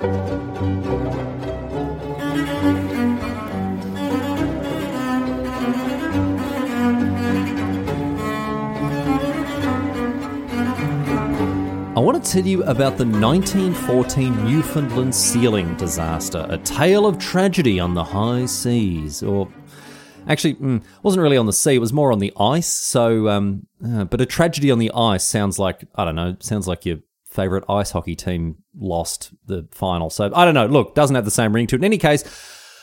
I want to tell you about the 1914 Newfoundland sealing disaster, a tale of tragedy on the high seas. Or actually, mm, wasn't really on the sea; it was more on the ice. So, um, uh, but a tragedy on the ice sounds like I don't know, sounds like your favorite ice hockey team lost the final. So I don't know. Look, doesn't have the same ring to it. In any case.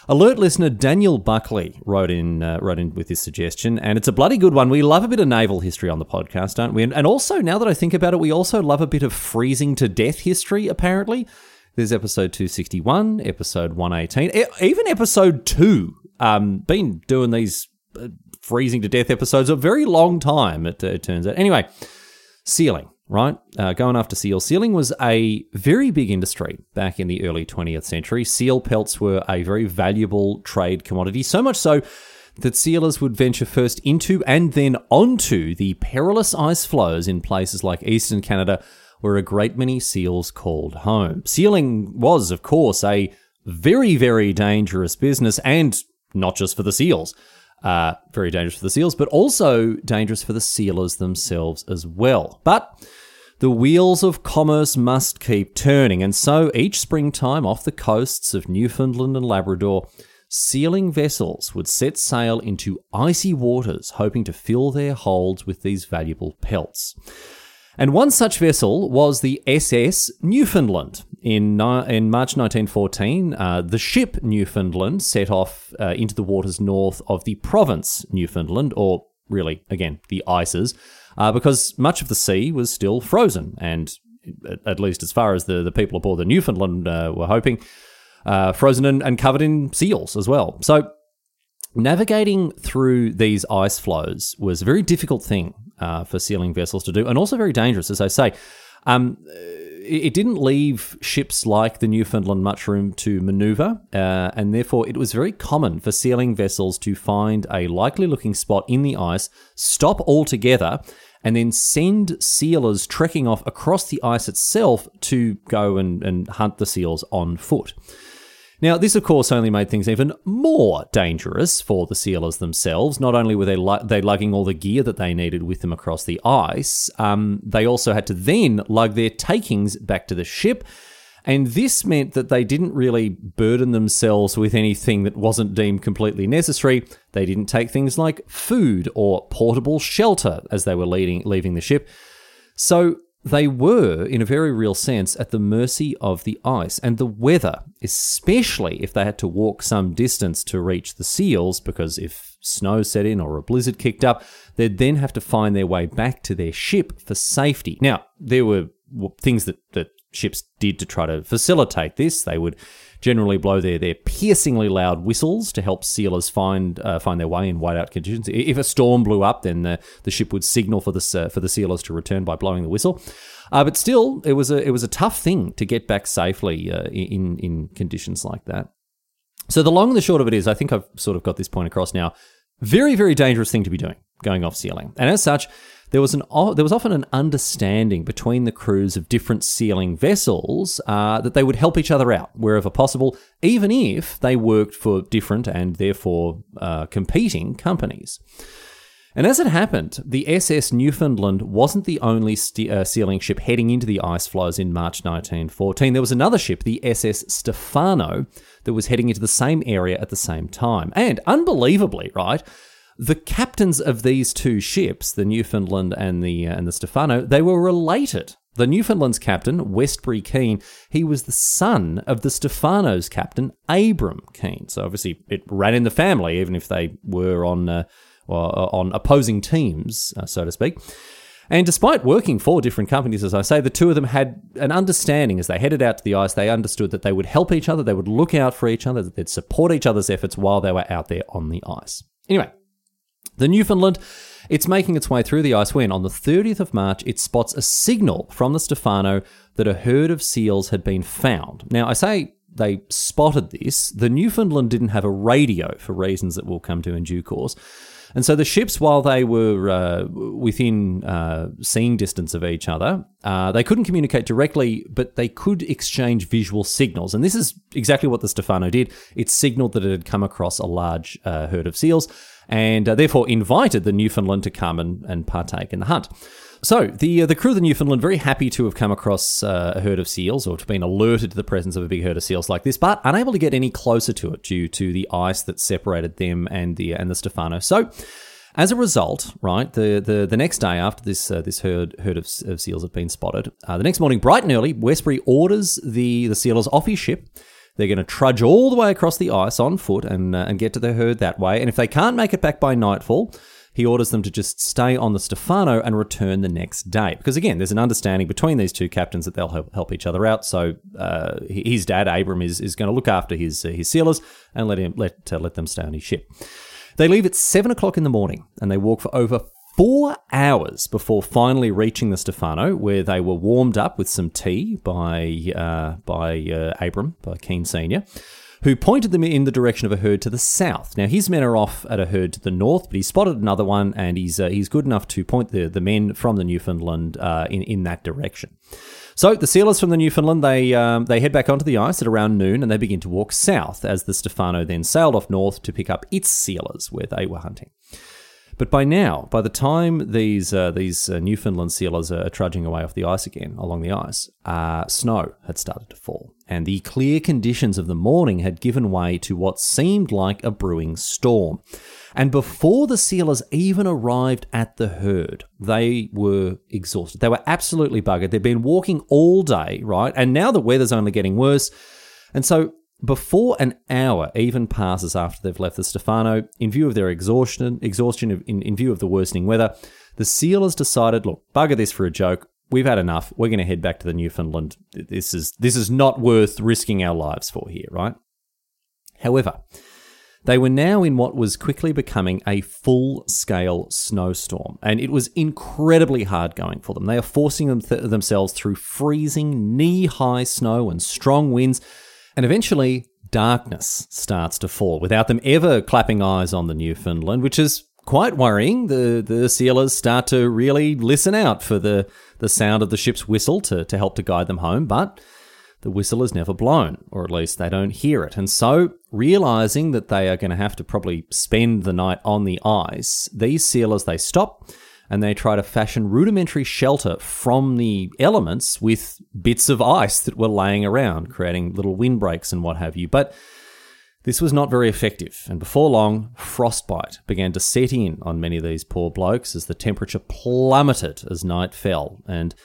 Alert listener Daniel Buckley wrote in uh, wrote in with this suggestion, and it's a bloody good one. We love a bit of naval history on the podcast, don't we? And, also, now that I think about it, we also love a bit of freezing to death history. Apparently, there's episode two sixty one, episode one eighteen, even episode two. Um, been doing these uh, freezing to death episodes a very long time. It, it turns out. Anyway, sealing right? Uh, going after seal. Sealing was a very big industry back in the early 20th century. Seal pelts were a very valuable trade commodity, so much so that sealers would venture first into and then onto the perilous ice floes in places like eastern Canada, where a great many seals called home. Sealing was, of course, a very, very dangerous business, and not just for the seals. Uh, very dangerous for the seals, but also dangerous for the sealers themselves as well. But the wheels of commerce must keep turning, and so each springtime off the coasts of Newfoundland and Labrador, sealing vessels would set sail into icy waters, hoping to fill their holds with these valuable pelts. And one such vessel was the SS Newfoundland. In, in March 1914, uh, the ship Newfoundland set off uh, into the waters north of the province Newfoundland, or really, again, the ices, uh, because much of the sea was still frozen, and at least as far as the, the people aboard the Newfoundland uh, were hoping, uh, frozen and, and covered in seals as well. So navigating through these ice floes was a very difficult thing uh, for sealing vessels to do, and also very dangerous, as I say. Um, it didn't leave ships like the Newfoundland much room to maneuver, uh, and therefore it was very common for sealing vessels to find a likely looking spot in the ice, stop altogether, and then send sealers trekking off across the ice itself to go and, and hunt the seals on foot. Now, this of course only made things even more dangerous for the sealers themselves. Not only were they, lu- they lugging all the gear that they needed with them across the ice, um, they also had to then lug their takings back to the ship. And this meant that they didn't really burden themselves with anything that wasn't deemed completely necessary. They didn't take things like food or portable shelter as they were leading, leaving the ship. So they were, in a very real sense, at the mercy of the ice and the weather, especially if they had to walk some distance to reach the seals, because if snow set in or a blizzard kicked up, they'd then have to find their way back to their ship for safety. Now, there were things that, that ships did to try to facilitate this. They would generally blow their, their piercingly loud whistles to help sealers find uh, find their way in whiteout conditions. If a storm blew up, then the, the ship would signal for the uh, for the sealers to return by blowing the whistle. Uh, but still, it was a it was a tough thing to get back safely uh, in in conditions like that. So the long and the short of it is, I think I've sort of got this point across now. Very very dangerous thing to be doing, going off sealing, and as such there was an there was often an understanding between the crews of different sealing vessels uh, that they would help each other out wherever possible, even if they worked for different and therefore uh, competing companies. And as it happened, the SS Newfoundland wasn't the only st- uh, sealing ship heading into the ice floes in March 1914. There was another ship, the SS Stefano, that was heading into the same area at the same time. And unbelievably, right, the captains of these two ships, the Newfoundland and the uh, and the Stefano, they were related. The Newfoundland's captain, Westbury Kean, he was the son of the Stefano's captain, Abram Kean. So obviously it ran in the family, even if they were on uh, on opposing teams, uh, so to speak. And despite working for different companies, as I say, the two of them had an understanding as they headed out to the ice. They understood that they would help each other, they would look out for each other, that they'd support each other's efforts while they were out there on the ice. Anyway, the Newfoundland, it's making its way through the ice when, on the 30th of March, it spots a signal from the Stefano that a herd of seals had been found. Now, I say they spotted this. The Newfoundland didn't have a radio for reasons that we'll come to in due course. And so the ships, while they were uh, within uh, seeing distance of each other, uh, they couldn't communicate directly, but they could exchange visual signals. And this is exactly what the Stefano did. It signaled that it had come across a large uh, herd of seals and uh, therefore invited the Newfoundland to come and, and partake in the hunt. So the uh, the crew of the Newfoundland very happy to have come across uh, a herd of seals or to have been alerted to the presence of a big herd of seals like this, but unable to get any closer to it due to the ice that separated them and the and the Stefano. So. As a result, right, the, the, the next day after this uh, this herd herd of, of seals had been spotted, uh, the next morning, bright and early, Westbury orders the the sealers off his ship. They're going to trudge all the way across the ice on foot and uh, and get to their herd that way. And if they can't make it back by nightfall, he orders them to just stay on the Stefano and return the next day. Because again, there's an understanding between these two captains that they'll help, help each other out. So uh, his dad, Abram, is, is going to look after his uh, his sealers and let him let uh, let them stay on his ship. They leave at seven o'clock in the morning and they walk for over four hours before finally reaching the Stefano, where they were warmed up with some tea by uh, by uh, Abram, by Kean Senior who pointed them in the direction of a herd to the south. Now his men are off at a herd to the north, but he spotted another one, and he's uh, he's good enough to point the, the men from the Newfoundland uh, in in that direction. So the sealers from the Newfoundland they um, they head back onto the ice at around noon, and they begin to walk south as the Stefano then sailed off north to pick up its sealers where they were hunting. But by now, by the time these uh, these uh, Newfoundland sealers are trudging away off the ice again, along the ice, uh, snow had started to fall, and the clear conditions of the morning had given way to what seemed like a brewing storm. And before the sealers even arrived at the herd, they were exhausted. They were absolutely buggered. They'd been walking all day, right? And now the weather's only getting worse. And so before an hour even passes after they've left the Stefano, in view of their exhaustion, exhaustion in, in view of the worsening weather, the sealers decided, look, bugger this for a joke. We've had enough. We're going to head back to the Newfoundland. This is this is not worth risking our lives for here, right? However, they were now in what was quickly becoming a full scale snowstorm, and it was incredibly hard going for them. They are forcing them th- themselves through freezing, knee high snow and strong winds and eventually, darkness starts to fall without them ever clapping eyes on the Newfoundland, which is quite worrying. The the sealers start to really listen out for the, the sound of the ship's whistle to, to help to guide them home, but the whistle is never blown, or at least they don't hear it. And so, realizing that they are going to have to probably spend the night on the ice, these sealers they stop and they try to fashion rudimentary shelter from the elements with bits of ice that were laying around, creating little windbreaks and what have you. But this was not very effective, and before long, frostbite began to set in on many of these poor blokes as the temperature plummeted as night fell, and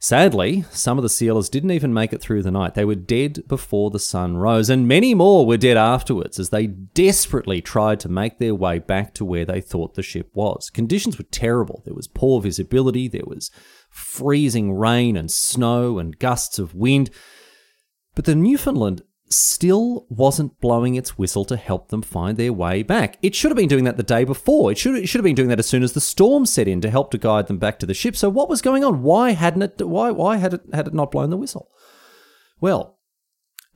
Sadly, some of the sealers didn't even make it through the night. They were dead before the sun rose, and many more were dead afterwards as they desperately tried to make their way back to where they thought the ship was. Conditions were terrible. There was poor visibility, there was freezing rain and snow and gusts of wind. But the Newfoundland still wasn't blowing its whistle to help them find their way back. It should have been doing that the day before. It should, it should have been doing that as soon as the storm set in to help to guide them back to the ship. So what was going on? Why hadn't it why why had it had it not blown the whistle? Well,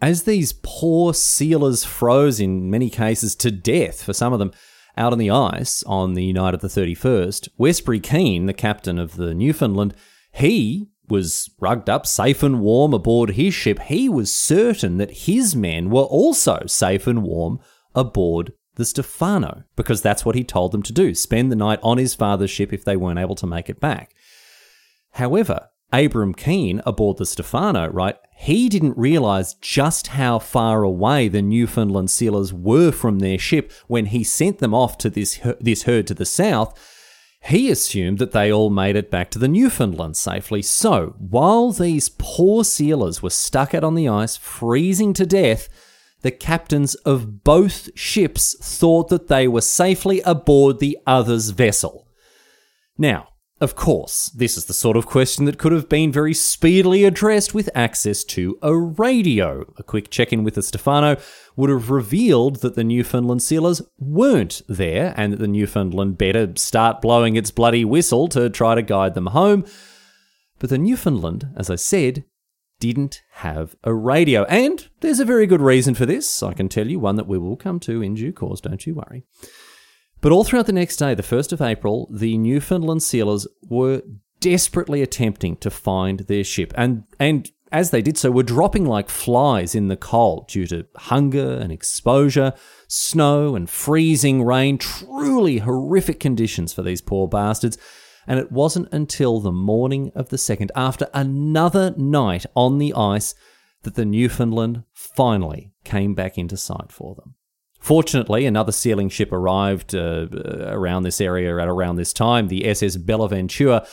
as these poor sealers froze in many cases to death for some of them out on the ice on the night of the 31st, Westbury Kean, the captain of the Newfoundland, he was rugged up safe and warm aboard his ship, he was certain that his men were also safe and warm aboard the Stefano, because that's what he told them to do spend the night on his father's ship if they weren't able to make it back. However, Abram Kean aboard the Stefano, right, he didn't realize just how far away the Newfoundland sealers were from their ship when he sent them off to this, this herd to the south he assumed that they all made it back to the Newfoundland safely. So, while these poor sealers were stuck out on the ice, freezing to death, the captains of both ships thought that they were safely aboard the other's vessel. Now, Of course, this is the sort of question that could have been very speedily addressed with access to a radio. A quick check in with the Stefano would have revealed that the Newfoundland sealers weren't there and that the Newfoundland better start blowing its bloody whistle to try to guide them home. But the Newfoundland, as I said, didn't have a radio. And there's a very good reason for this, I can tell you, one that we will come to in due course, don't you worry. But all throughout the next day, the 1st of April, the Newfoundland sealers were desperately attempting to find their ship. And, and as they did so, were dropping like flies in the cold due to hunger and exposure, snow and freezing rain. Truly horrific conditions for these poor bastards. And it wasn't until the morning of the 2nd, after another night on the ice, that the Newfoundland finally came back into sight for them. Fortunately, another sealing ship arrived uh, around this area at around this time, the SS Bellaventure.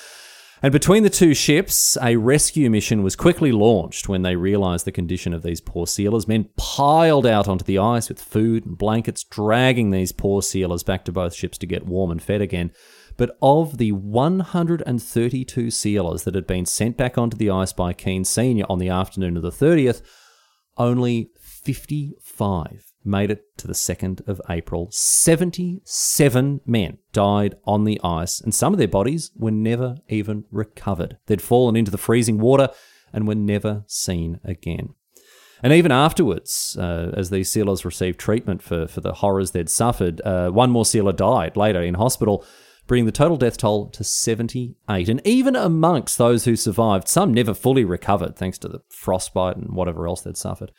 And between the two ships, a rescue mission was quickly launched when they realised the condition of these poor sealers. Men piled out onto the ice with food and blankets, dragging these poor sealers back to both ships to get warm and fed again. But of the 132 sealers that had been sent back onto the ice by Kean Sr. on the afternoon of the 30th, only 55 made it to the 2nd of April. 77 men died on the ice, and some of their bodies were never even recovered. They'd fallen into the freezing water and were never seen again. And even afterwards, uh, as these sealers received treatment for, for the horrors they'd suffered, uh, one more sealer died later in hospital, bringing the total death toll to 78. And even amongst those who survived, some never fully recovered thanks to the frostbite and whatever else they'd suffered.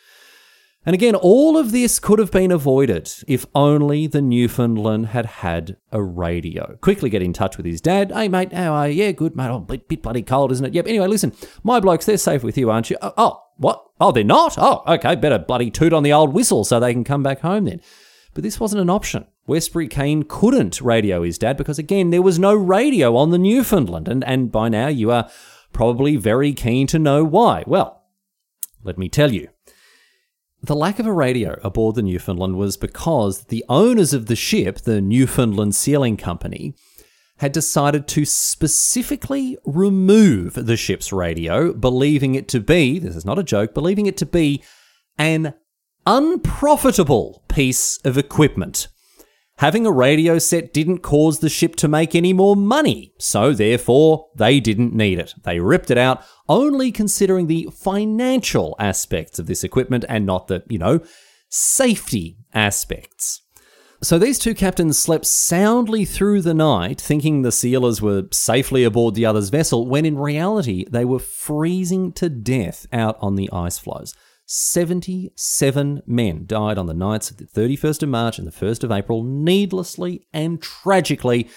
And again, all of this could have been avoided if only the Newfoundland had had a radio. Quickly get in touch with his dad. Hey, mate, how are you? Yeah, good, mate. Oh, bit, bit bloody cold, isn't it? Yep. Anyway, listen, my blokes, they're safe with you, aren't you? Oh, oh, what? Oh, they're not? Oh, okay. Better bloody toot on the old whistle so they can come back home then. But this wasn't an option. Westbury Kean couldn't radio his dad because, again, there was no radio on the Newfoundland. And, and by now you are probably very keen to know why. Well, let me tell you. The lack of a radio aboard the Newfoundland was because the owners of the ship, the Newfoundland Sealing Company, had decided to specifically remove the ship's radio, believing it to be, this is not a joke, believing it to be an unprofitable piece of equipment. Having a radio set didn't cause the ship to make any more money, so therefore they didn't need it. They ripped it out, only considering the financial aspects of this equipment and not the, you know, safety aspects. So these two captains slept soundly through the night, thinking the sealers were safely aboard the other's vessel, when in reality they were freezing to death out on the ice floes. 77 men died on the nights of the 31st of March and the 1st of April, needlessly and tragically,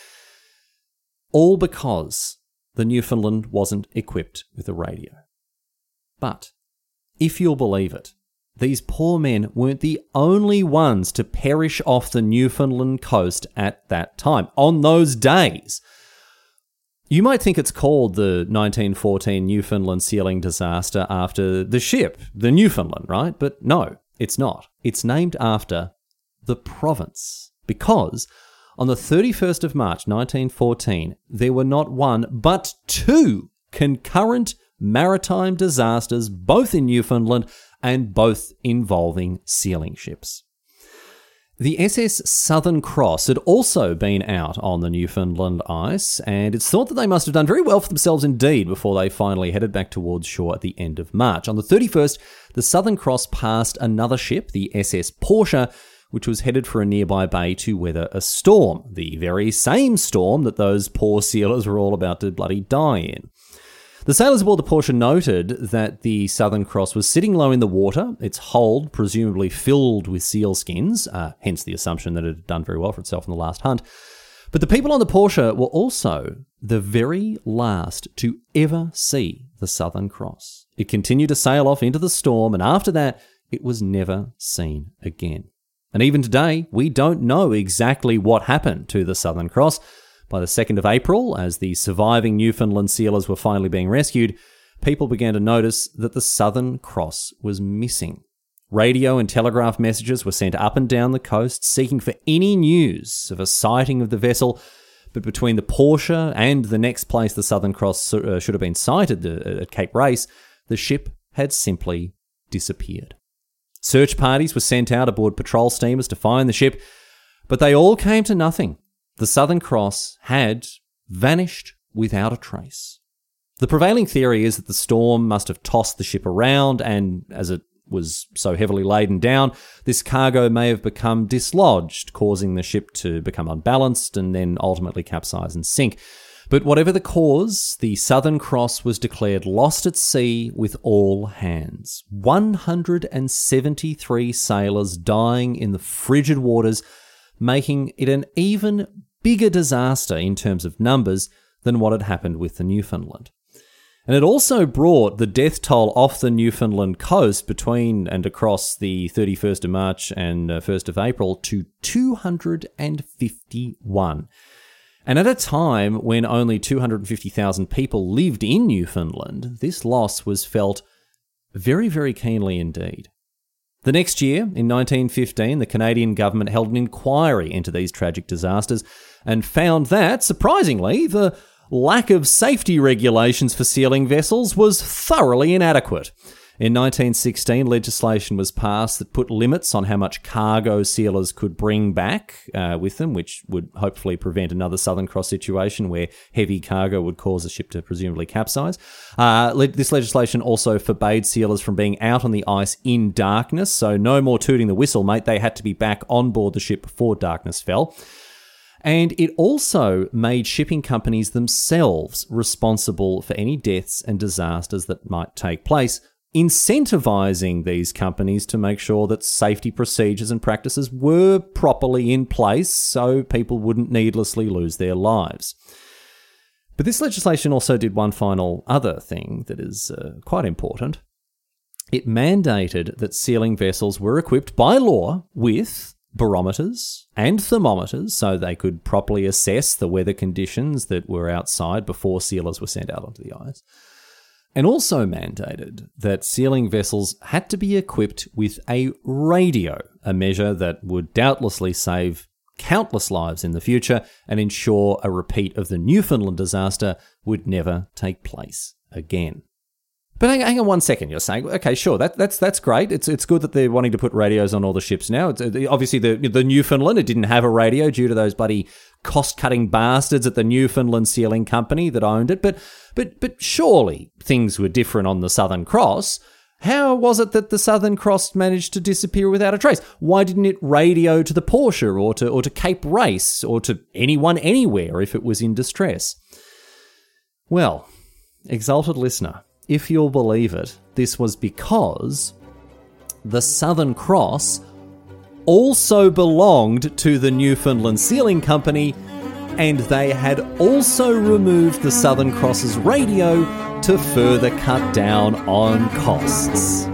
all because the Newfoundland wasn't equipped with a radio. But, if you'll believe it, these poor men weren't the only ones to perish off the Newfoundland coast at that time. On those days, you might think it's called the 1914 Newfoundland sealing disaster after the ship, the Newfoundland, right? But no, it's not. It's named after the province because on the 31st of March 1914, there were not one but two concurrent maritime disasters, both in Newfoundland and both involving sealing ships. The SS Southern Cross had also been out on the Newfoundland ice, and it's thought that they must have done very well for themselves indeed before they finally headed back towards shore at the end of March. On the 31st, the Southern Cross passed another ship, the SS Portia, which was headed for a nearby bay to weather a storm, the very same storm that those poor sealers were all about to bloody die in. The sailors aboard the Portia noted that the Southern Cross was sitting low in the water, its hold presumably filled with seal skins, uh, hence the assumption that it had done very well for itself in the last hunt. But the people on the Portia were also the very last to ever see the Southern Cross. It continued to sail off into the storm, and after that, it was never seen again. And even today, we don't know exactly what happened to the Southern Cross. By the 2nd of April, as the surviving Newfoundland sealers were finally being rescued, people began to notice that the Southern Cross was missing. Radio and telegraph messages were sent up and down the coast seeking for any news of a sighting of the vessel, But between the Portia and the next place the Southern Cross uh, should have been sighted uh, at Cape Race, the ship had simply disappeared. Search parties were sent out aboard patrol steamers to find the ship, but they all came to nothing. The Southern Cross had vanished without a trace. The prevailing theory is that the storm must have tossed the ship around, and as it was so heavily laden down, this cargo may have become dislodged, causing the ship to become unbalanced and then ultimately capsize and sink. But whatever the cause, the Southern Cross was declared lost at sea with all hands. 173 sailors dying in the frigid waters, making it an even bigger disaster in terms of numbers than what had happened with the Newfoundland. And it also brought the death toll off the Newfoundland coast between and across the 31st of March and 1st uh, of April to 251. And at a time when only 250,000 people lived in Newfoundland, this loss was felt very, very keenly indeed. The next year, in 1915, the Canadian government held an inquiry into these tragic disasters and found that, surprisingly, the lack of safety regulations for sealing vessels was thoroughly inadequate. In 1916, legislation was passed that put limits on how much cargo sealers could bring back uh, with them, which would hopefully prevent another Southern Cross situation where heavy cargo would cause a ship to presumably capsize. Uh, le- this legislation also forbade sealers from being out on the ice in darkness, so no more tooting the whistle, mate. They had to be back on board the ship before darkness fell. And it also made shipping companies themselves responsible for any deaths and disasters that might take place, incentivizing these companies to make sure that safety procedures and practices were properly in place so people wouldn't needlessly lose their lives. But this legislation also did one final other thing that is uh, quite important. It mandated that sealing vessels were equipped by law with barometers and thermometers so they could properly assess the weather conditions that were outside before sealers were sent out onto the ice. And also mandated that sealing vessels had to be equipped with a radio, a measure that would doubtlessly save countless lives in the future and ensure a repeat of the Newfoundland disaster would never take place again. But hang, hang, on one second. You're saying, okay, sure, that, that's that's great. It's it's good that they're wanting to put radios on all the ships now. It's, uh, obviously, the the Newfoundland it didn't have a radio due to those bloody cost cutting bastards at the Newfoundland Sealing Company that owned it. But but but surely things were different on the Southern Cross. How was it that the Southern Cross managed to disappear without a trace? Why didn't it radio to the Portia or to or to Cape Race or to anyone anywhere if it was in distress? Well, exalted listener if you'll believe it, this was because the Southern Cross also belonged to the Newfoundland Sealing Company, and they had also removed the Southern Cross's radio to further cut down on costs.